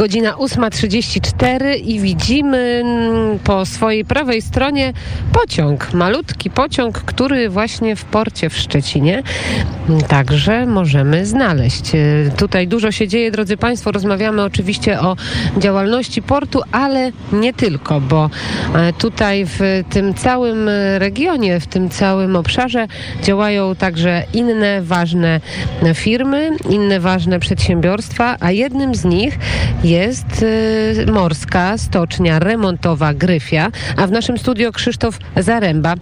Godzina 8.34 i widzimy mm, po swojej prawej stronie pociąg, malutki pociąg, który właśnie w porcie w Szczecinie także możemy znaleźć. E, Tutaj dużo się dzieje, drodzy Państwo. Rozmawiamy oczywiście o działalności portu, ale nie tylko, bo e, tutaj w tym całym regionie, w tym całym obszarze działają także inne ważne firmy, inne ważne przedsiębiorstwa, a jednym z nich jest y, morska stocznia remontowa Gryfia, a w naszym studio Krzysztof Zaręba,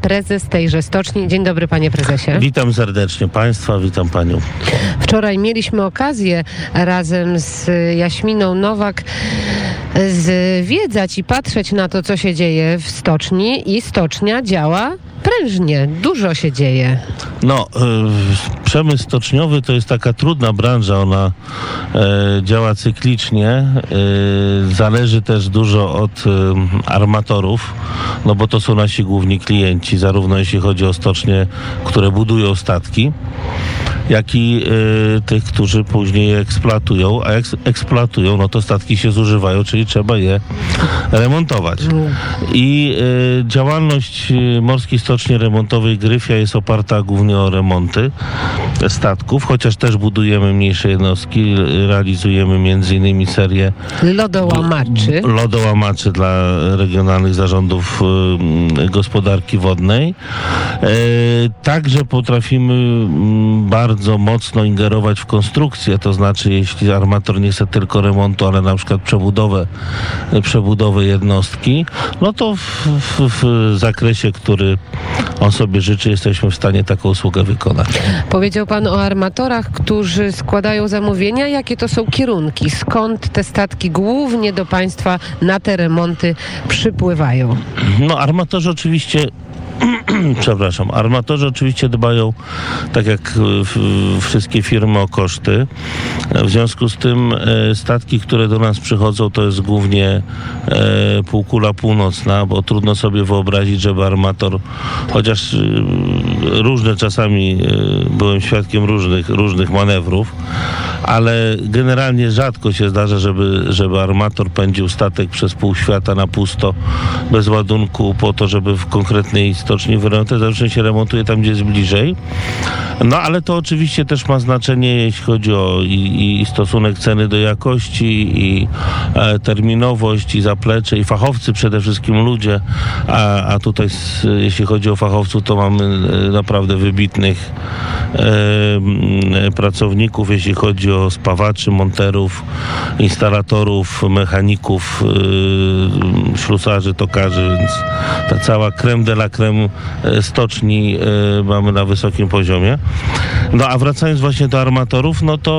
prezes tejże stoczni. Dzień dobry panie prezesie. Witam serdecznie Państwa, witam Panią. Wczoraj mieliśmy okazję razem z Jaśminą Nowak zwiedzać i patrzeć na to, co się dzieje w stoczni i stocznia działa prężnie, dużo się dzieje. No, y, przemysł stoczniowy to jest taka trudna branża, ona e, działa cyklicznie, y, zależy też dużo od y, armatorów, no bo to są nasi główni klienci, zarówno jeśli chodzi o stocznie, które budują statki, jak i y, tych, którzy później je eksploatują, a jak eksploatują, no to statki się zużywają, czyli trzeba je remontować. I y, działalność y, Morskiej Stoczni Remontowej Gryfia jest oparta głównie o remonty statków, chociaż też budujemy mniejsze jednostki, realizujemy między innymi serię Lodołamaczy. lodołamaczy dla regionalnych zarządów y, gospodarki wodnej. E, Także potrafimy bardzo mocno ingerować w konstrukcję, to znaczy jeśli armator nie chce tylko remontu, ale na przykład przebudowę, przebudowę jednostki, no to w, w, w zakresie, który on sobie życzy, jesteśmy w stanie taką usługę wykonać. Powiedział Pan o armatorach, którzy składają zamówienia. Jakie to są kierunki? Skąd te statki głównie do Państwa na te remonty przypływają? No, armatorzy oczywiście. Przepraszam, armatorzy oczywiście dbają, tak jak w- wszystkie firmy, o koszty. W związku z tym e, statki, które do nas przychodzą, to jest głównie e, półkula północna, bo trudno sobie wyobrazić, żeby armator, chociaż e, różne czasami e, byłem świadkiem różnych, różnych manewrów, ale generalnie rzadko się zdarza, żeby, żeby armator pędził statek przez pół świata na pusto, bez ładunku, po to, żeby w konkretnej stoczni wyremontować. Zawsze się remontuje tam, gdzie jest bliżej. No ale to oczywiście też ma znaczenie, jeśli chodzi o i, i stosunek ceny do jakości, i e, terminowość, i zaplecze, i fachowcy przede wszystkim ludzie. A, a tutaj, jeśli chodzi o fachowców, to mamy e, naprawdę wybitnych pracowników, jeśli chodzi o spawaczy, monterów, instalatorów, mechaników, e, ślusarzy, tokarzy, więc ta cała creme de la creme e, stoczni e, mamy na wysokim poziomie. No a wracając właśnie do armatorów, no to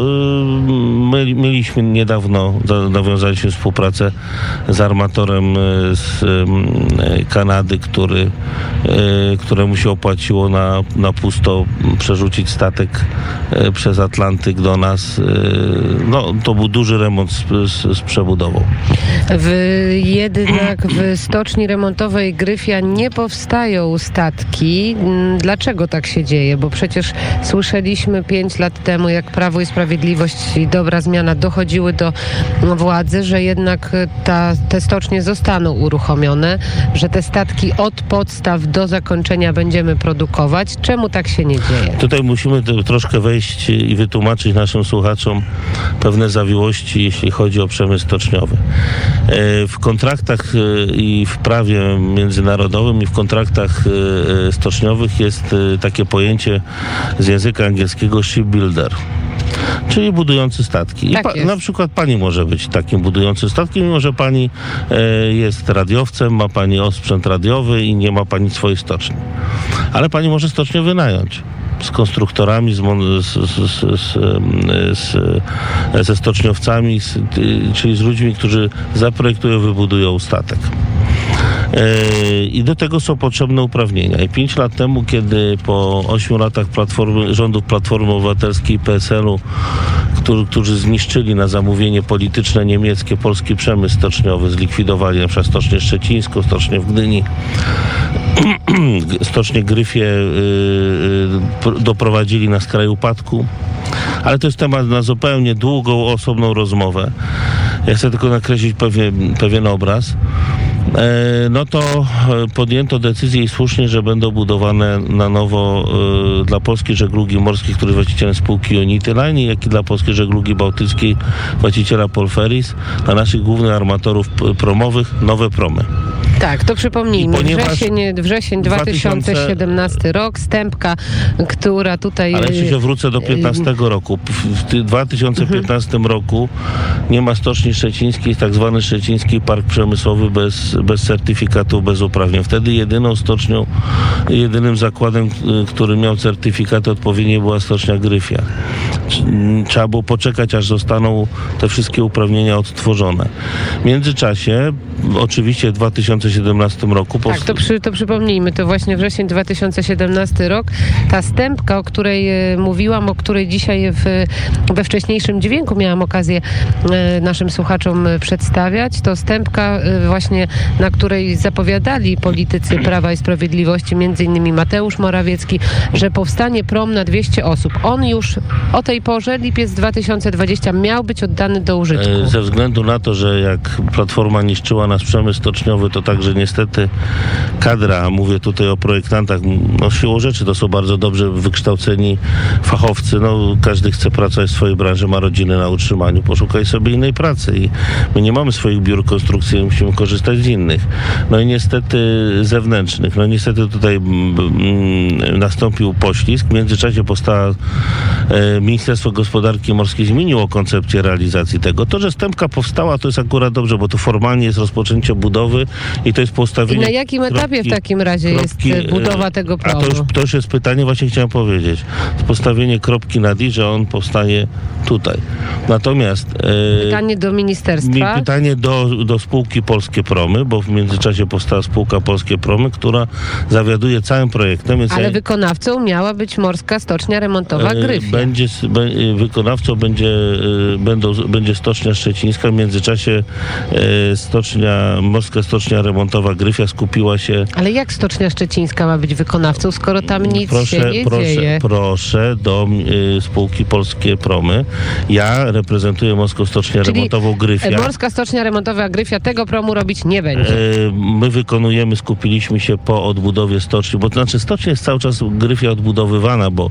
e, my mieliśmy niedawno, za- nawiązaliśmy współpracę z armatorem e, z Kanady, który, któremu się opłaciło na, na pusto przerzucić statek e, przez Atlantyk do nas. E, No to był duży remont z, z, z przebudową. W, jednak w stoczni remontowej Gryfia nie powstają statki. Mm, Dlaczego tak się dzieje? Bo przecież słyszeliśmy pięć lat temu, jak Prawo i Sprawiedliwość i dobra zmiana dochodziły do władzy, że jednak ta, te stocznie zostaną uruchomione, że te statki od podstaw do zakończenia będziemy produkować. Czemu tak się nie dzieje? Tutaj musimy troszkę wejść i wytłumaczyć naszym słuchaczom pewne zawiłości, jeśli chodzi o przemysł stoczniowy. E, W kontraktach e, i w prawie międzynarodowym i w kontraktach e, stoczniowych jest takie pojęcie z języka angielskiego shipbuilder. Czyli budujący statki. I Tak jest. na przykład pani może być takim budującym statkiem, mimo że pani e, jest radiowcem, ma pani osprzęt radiowy i nie ma pani swojej stoczni. Ale pani może stocznię wynająć z konstruktorami, z, z, z, ze stoczniowcami, czyli z ludźmi, którzy zaprojektują, wybudują statek. I do tego są potrzebne uprawnienia. I pięć lat temu, kiedy po ośmiu latach platformy, rządów Platformy Obywatelskiej i PSL-u, który, którzy zniszczyli na zamówienie polityczne niemieckie polski przemysł stoczniowy, zlikwidowali na przykład Stocznię Szczecińską, Stocznię w Gdyni, Stocznię Gryfie yy, doprowadzili na skraj upadku. Ale to jest temat na zupełnie długą, osobną rozmowę. Ja chcę tylko nakreślić pewien, pewien obraz. E, no to e, podjęto decyzję i słusznie, że będą budowane na nowo e, dla polskiej żeglugi morskiej, który właścicielem spółki Unity Line, jak i dla polskiej żeglugi bałtyckiej właściciela Polferis, dla naszych głównych armatorów promowych nowe promy. Tak, to przypomnijmy. Wrzesień, wrzesień 2017 rok, stępka, która tutaj... Ale jeśli się wrócę do 15 roku. W 2015 mhm. roku nie ma Stoczni Szczecińskiej, tak zwany Szczeciński Park Przemysłowy bez, bez certyfikatu, bez uprawnień. Wtedy jedyną stocznią, jedynym zakładem, który miał certyfikat odpowiednie była Stocznia Gryfia. Trzeba było poczekać, aż zostaną te wszystkie uprawnienia odtworzone. W międzyczasie, oczywiście w 2017 roku... Tak, to, przy, to przypomnijmy, to właśnie wrzesień 2017 rok. Ta stępka, o której e, mówiłam, o której dzisiaj w, we wcześniejszym dźwięku miałam okazję e, naszym słuchaczom przedstawiać, to stępka e, właśnie, na której zapowiadali politycy Prawa i Sprawiedliwości, między innymi Mateusz Morawiecki, że powstanie prom na 200 osób. On już o tej porze, lipiec 2020, miał być oddany do użytku. Ze względu na to, że jak Platforma niszczyła nasz przemysł stoczniowy, to także niestety kadra, mówię tutaj o projektantach, no siłą rzeczy to są bardzo dobrze wykształceni fachowcy, no każdy chce pracować w swojej branży, ma rodziny na utrzymaniu, poszukaj sobie innej pracy i my nie mamy swoich biur konstrukcyjnych, musimy korzystać z innych. No i niestety zewnętrznych. No niestety tutaj mm, mm, nastąpił poślizg. W międzyczasie powstała e, Ministerstwo Gospodarki Morskiej zmieniło koncepcję realizacji tego. To, że stępka powstała, to jest akurat dobrze, bo to formalnie jest rozpoczęcie budowy i to jest postawienie... I na jakim kropki, etapie w takim razie kropki, jest budowa tego promu? A to już, to już jest pytanie, właśnie chciałem powiedzieć. Postawienie kropki nad i, że on powstanie tutaj. Natomiast... E, pytanie do ministerstwa? Pytanie do, do spółki Polskie Promy, bo w międzyczasie powstała spółka Polskie Promy, która zawiaduje całym projektem. Ale ja... wykonawcą miała być Morska Stocznia Remontowa e, Gryfia. Będzie, wykonawcą będzie, e, będą, będzie Stocznia Szczecińska. W międzyczasie stocznia, Morska Stocznia Remontowa Gryfia skupiła się... Ale jak Stocznia Szczecińska ma być wykonawcą, skoro tam nic proszę, się nie proszę, dzieje? Proszę do y, spółki Polskie Promy. Ja reprezentuję Morską Stocznię Czyli Remontową Gryfia. Morska Stocznia Remontowa Gryfia tego promu robić nie będzie. Y, my wykonujemy, skupiliśmy się po odbudowie stoczni, bo to znaczy stocznia jest cały czas Gryfia odbudowywana, bo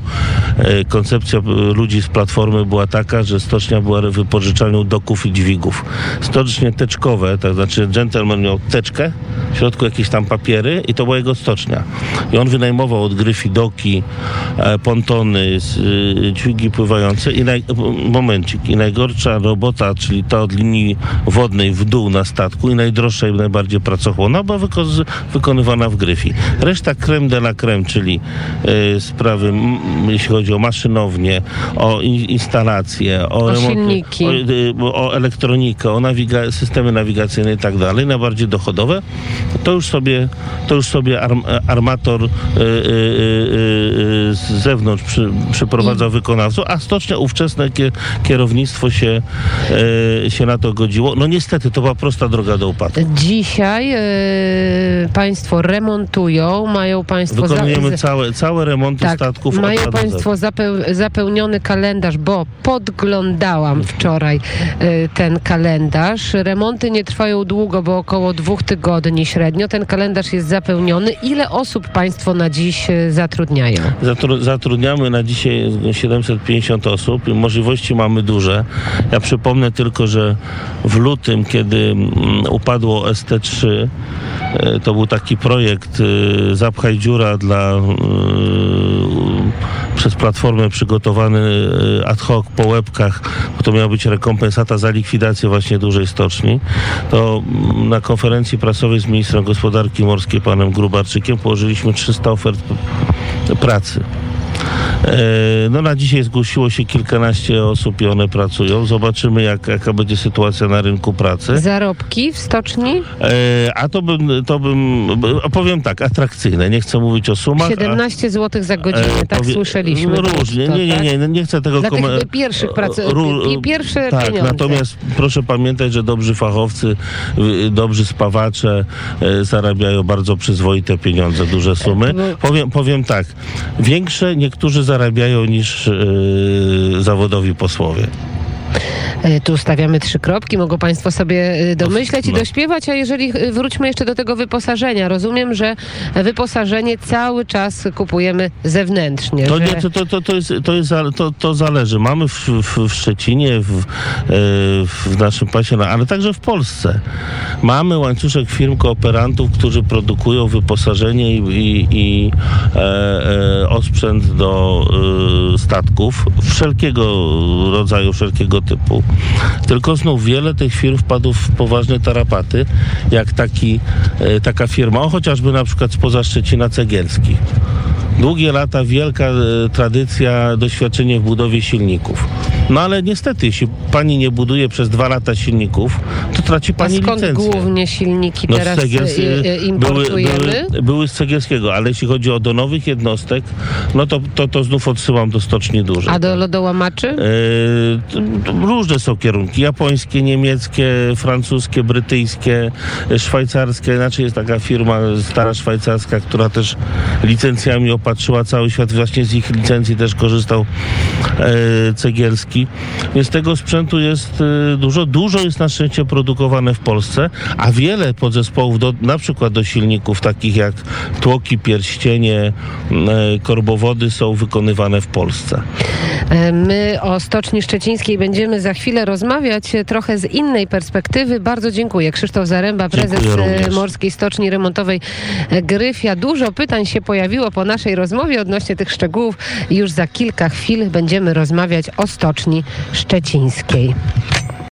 y, koncepcja ludzi z Platformy była taka, że stocznia była wypożyczalnią doków i dźwigów. Stocznie teczkowe, tak znaczy gentleman miał teczkę, w środku jakieś tam papiery i to była jego stocznia. I on wynajmował od Gryfi doki, e, pontony, y, dźwigi pływające i naj, momencik. I najgorsza robota, czyli ta od linii wodnej w dół na statku i najdroższa i najbardziej pracochłonna była wyko wykonywana w Gryfi. Reszta creme de la creme, czyli y, sprawy, jeśli chodzi o maszynownię, o in, instalacje, o, o silniki, o, y, o, elektronikę, o nawiga systemy nawigacyjne i tak dalej, najbardziej dochodowe, to już sobie, to już sobie arm, armator y, y, y, z zewnątrz przy, przyprowadzał wykonawców, a stocznia ówczesne kierownictwo się, się na to godziło. No niestety, to była prosta droga do upadku. Dzisiaj państwo remontują, mają państwo... Wykonujemy za... całe, całe remonty tak, statków. Mają państwo zapeł, zapełniony kalendarz, bo podglądałam wczoraj ten kalendarz. Remonty nie trwają długo, bo około dwóch tygodni średnio. Ten kalendarz jest zapełniony. Ile osób Państwo na dziś e, zatrudniają? Zatrudniamy na dzisiaj 750 osób. Możliwości mamy duże. Ja przypomnę tylko, że w lutym, kiedy mm, upadło ST3, e, to był taki projekt Zapchaj dziura dla przez Platformę przygotowany ad hoc po łebkach, bo to miała być rekompensata za likwidację właśnie dużej stoczni, to mm, na konferencji prasowej z ministrem gospodarki morskiej panem Grubarczykiem położyliśmy 300 ofert pracy. E, No na dzisiaj zgłosiło się kilkanaście osób i one pracują. Zobaczymy, jak, jaka będzie sytuacja na rynku pracy. Zarobki w stoczni? E, A to bym, to bym, powiem tak, atrakcyjne. Nie chcę mówić o sumach. a- 17 zł za godzinę, E, tak powie- słyszeliśmy. Różnie, To, nie, nie, tak? nie, nie chcę tego Dla tych komen- pierwszych pracy, Ró- pierwsze tak, pieniądze. natomiast proszę pamiętać, że dobrzy fachowcy, dobrzy spawacze y, zarabiają bardzo przyzwoite pieniądze, duże sumy. bo- Powiem, powiem tak, większe niektórzy zarabiają niż y, zawodowi posłowie. E, Tu stawiamy trzy kropki, mogą Państwo sobie e, domyśleć i dośpiewać, a jeżeli e, wróćmy jeszcze do tego wyposażenia. Rozumiem, że wyposażenie cały czas kupujemy zewnętrznie. To, że... nie, to, to, to, to, jest, to, jest, to, to zależy. Mamy w, w, w Szczecinie, w, w naszym pasie, ale także w Polsce. Mamy łańcuszek firm kooperantów, którzy produkują wyposażenie i, i, i e, e, osprzęt do e, statków wszelkiego rodzaju, wszelkiego typu. Tylko znów wiele tych firm wpadło w poważne tarapaty, jak taki, e, taka firma, chociażby na przykład spoza Szczecina Cegielski. Długie lata wielka e, tradycja, doświadczenie w budowie silników. No ale niestety, jeśli pani nie buduje przez dwa lata silników, to traci A pani skąd licencję. głównie silniki No, teraz e, e, importujemy? Były, były, były z Cegielskiego, ale jeśli chodzi o do nowych jednostek, no to, to, to znów odsyłam do stoczni dużej. A do lodołamaczy? To- to różne są kierunki. Japońskie, niemieckie, francuskie, brytyjskie, szwajcarskie. Inaczej jest taka firma stara szwajcarska, która też licencjami opatrzyła cały świat. Właśnie z ich licencji też korzystał e, Cegielski. Więc tego sprzętu jest e, dużo. Dużo jest na szczęście produkowane w Polsce, a wiele podzespołów, do, na przykład do silników takich jak tłoki, pierścienie, e, korbowody są wykonywane w Polsce. E, My o Stoczni Szczecińskiej będziemy za chwilę rozmawiać e, trochę z innej perspektywy. Bardzo dziękuję. Krzysztof Zaręba, prezes e. Morskiej Stoczni Remontowej Gryfia. Dużo pytań się pojawiło po naszej rozmowie odnośnie tych szczegółów. Już za kilka chwil będziemy rozmawiać o Stoczni Szczecińskiej.